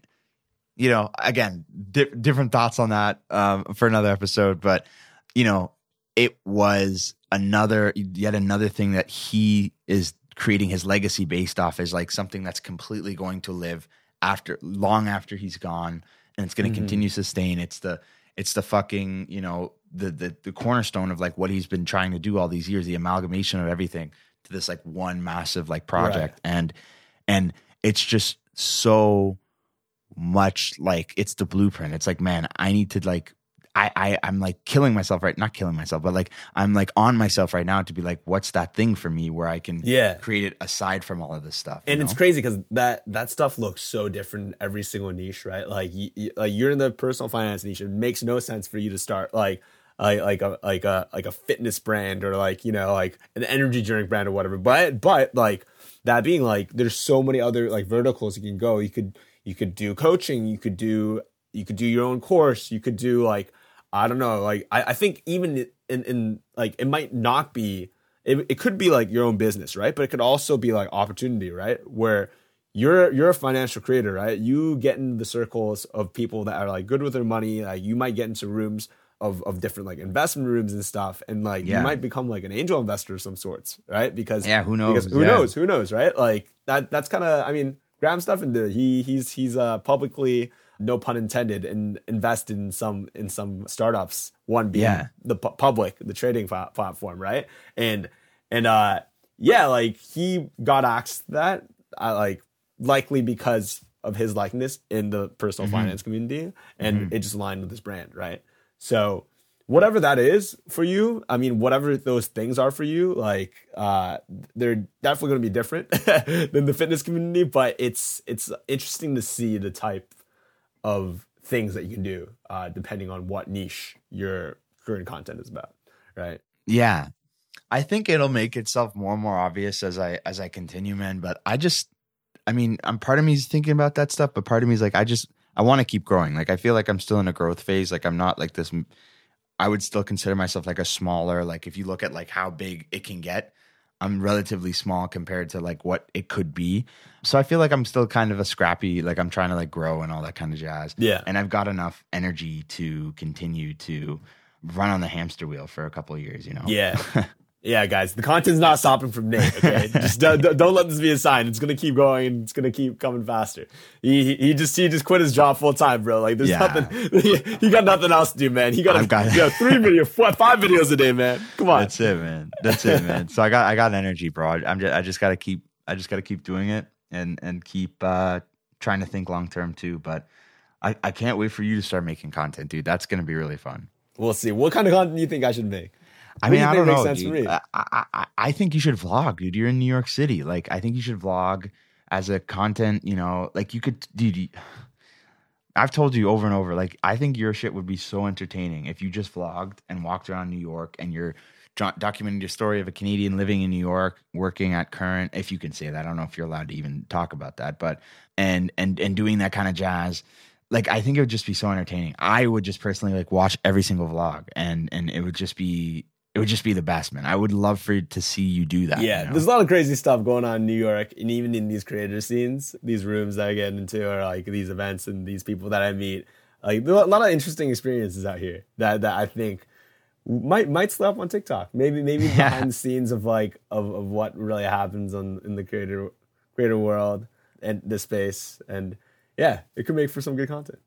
you know, again, di- different thoughts on that um, for another episode. But you know, it was another yet another thing that he is creating his legacy based off is like something that's completely going to live after long after he's gone, and it's going to mm-hmm. continue to sustain. It's the it's the fucking you know the, the the cornerstone of like what he's been trying to do all these years, the amalgamation of everything to this like one massive like project, right. and and it's just so much like it's the blueprint. It's like, man, I need to like I, I I'm like killing myself right not killing myself but like I'm like on myself right now to be like what's that thing for me where I can Yeah. create it aside from all of this stuff and it's crazy because that that stuff looks so different in every single niche, right? Like, you, you, like you're in the personal finance niche. It makes no sense for you to start like like like a like a like a fitness brand or like you know like an energy drink brand or whatever. But but like that being like, there's so many other like verticals you can go. You could you could do coaching. You could do you could do your own course. You could do like I don't know. Like I, I think even in in like it might not be it, it could be like your own business, right? But it could also be like opportunity, right? Where you're you're a financial creator, right? You get in the circles of people that are like good with their money. Like you might get into rooms of of different like investment rooms and stuff, and like Yeah. you might become like an angel investor of some sorts, right? Because Yeah, who knows? Who Yeah. knows? Who knows? Right? Like that. That's kind of. I mean, Graham Stephan did. He he's he's uh publicly. No pun intended, and invested in some in some startups. One being Yeah. the pu- public, the trading pla- platform, right? And and uh yeah, like he got asked that, uh, like likely because of his likeness in the personal Mm-hmm. finance community, and it just aligned with his brand, right? So whatever that is for you, I mean, whatever those things are for you, like uh, they're definitely going to be different *laughs* than the fitness community, but it's it's interesting to see the type of things that you can do uh, depending on what niche your current content is about, right? Yeah. I think it'll make itself more and more obvious as I as I continue, man. But I just I mean, I'm part of me is thinking about that stuff, but part of me is like I just I want to keep growing. Like I feel like I'm still in a growth phase. Like I'm not like this I would still consider myself like a smaller, like if you look at like how big it can get, I'm relatively small compared to like what it could be. So I feel like I'm still kind of a scrappy, like I'm trying to like grow and all that kind of jazz. Yeah. And I've got enough energy to continue to run on the hamster wheel for a couple of years, you know? Yeah. *laughs* Yeah, guys, the content's not stopping from Nate. Okay, *laughs* just don't, don't let this be a sign. It's gonna keep going. It's gonna keep coming faster. He he- he just he just quit his job full time, bro. Like there's Yeah. nothing. *laughs* He, got nothing else to do, man. He got I've got- yeah three *laughs* video, four, five videos a day, man. Come on. That's it, man. That's it, man. So I got I got energy, bro. I'm just I just gotta keep I just gotta keep doing it and and keep uh trying to think long term too. But I, I can't wait for you to start making content, dude. That's gonna be really fun. We'll see. What kind of content do you think I should make? I mean, I don't know. dude. I, I, I- think you should vlog, dude. You're in New York City. Like, I think you should vlog as a content. You know, like you could, dude. You, *sighs* I've told you over and over. Like, I think your shit would be so entertaining if you just vlogged and walked around New York and you're documenting your story of a Canadian living in New York, working at Current. If you can say that, I don't know if you're allowed to even talk about that, but and and and doing that kind of jazz like I think it would just be so entertaining. I would just personally like watch every single vlog and and it would just be it would just be the best, man. I would love for to see you do that. Yeah, you know? there's a lot of crazy stuff going on in New York, and even in these creator scenes, these rooms that I get into, or like these events and these people that I meet. Like there are a lot of interesting experiences out here that that I think might might slap on TikTok. Maybe maybe *laughs* Yeah. behind the scenes of like of, of what really happens on in the creator creator world and the space, and yeah, it could make for some good content.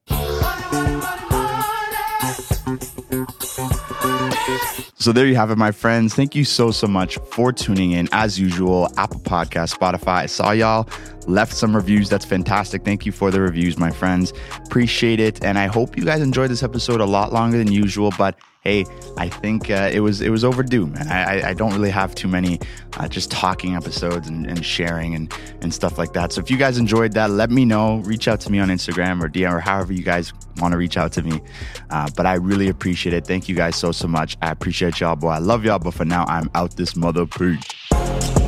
So there you have it, my friends. Thank you so, so much for tuning in. As usual, Apple Podcast, Spotify. I saw y'all left some reviews. That's fantastic. Thank you for the reviews, my friends. Appreciate it. And I hope you guys enjoyed this episode a lot longer than usual. But hey, I think uh, it was it was overdue, man. I, I, don't really have too many uh, just talking episodes and, and sharing and, and stuff like that. So if you guys enjoyed that, let me know. Reach out to me on Instagram or DM or however you guys want to reach out to me. Uh, but I really appreciate it. Thank you guys so, so much. I appreciate y'all, boy. I love y'all. But for now, I'm out this mother. Peace.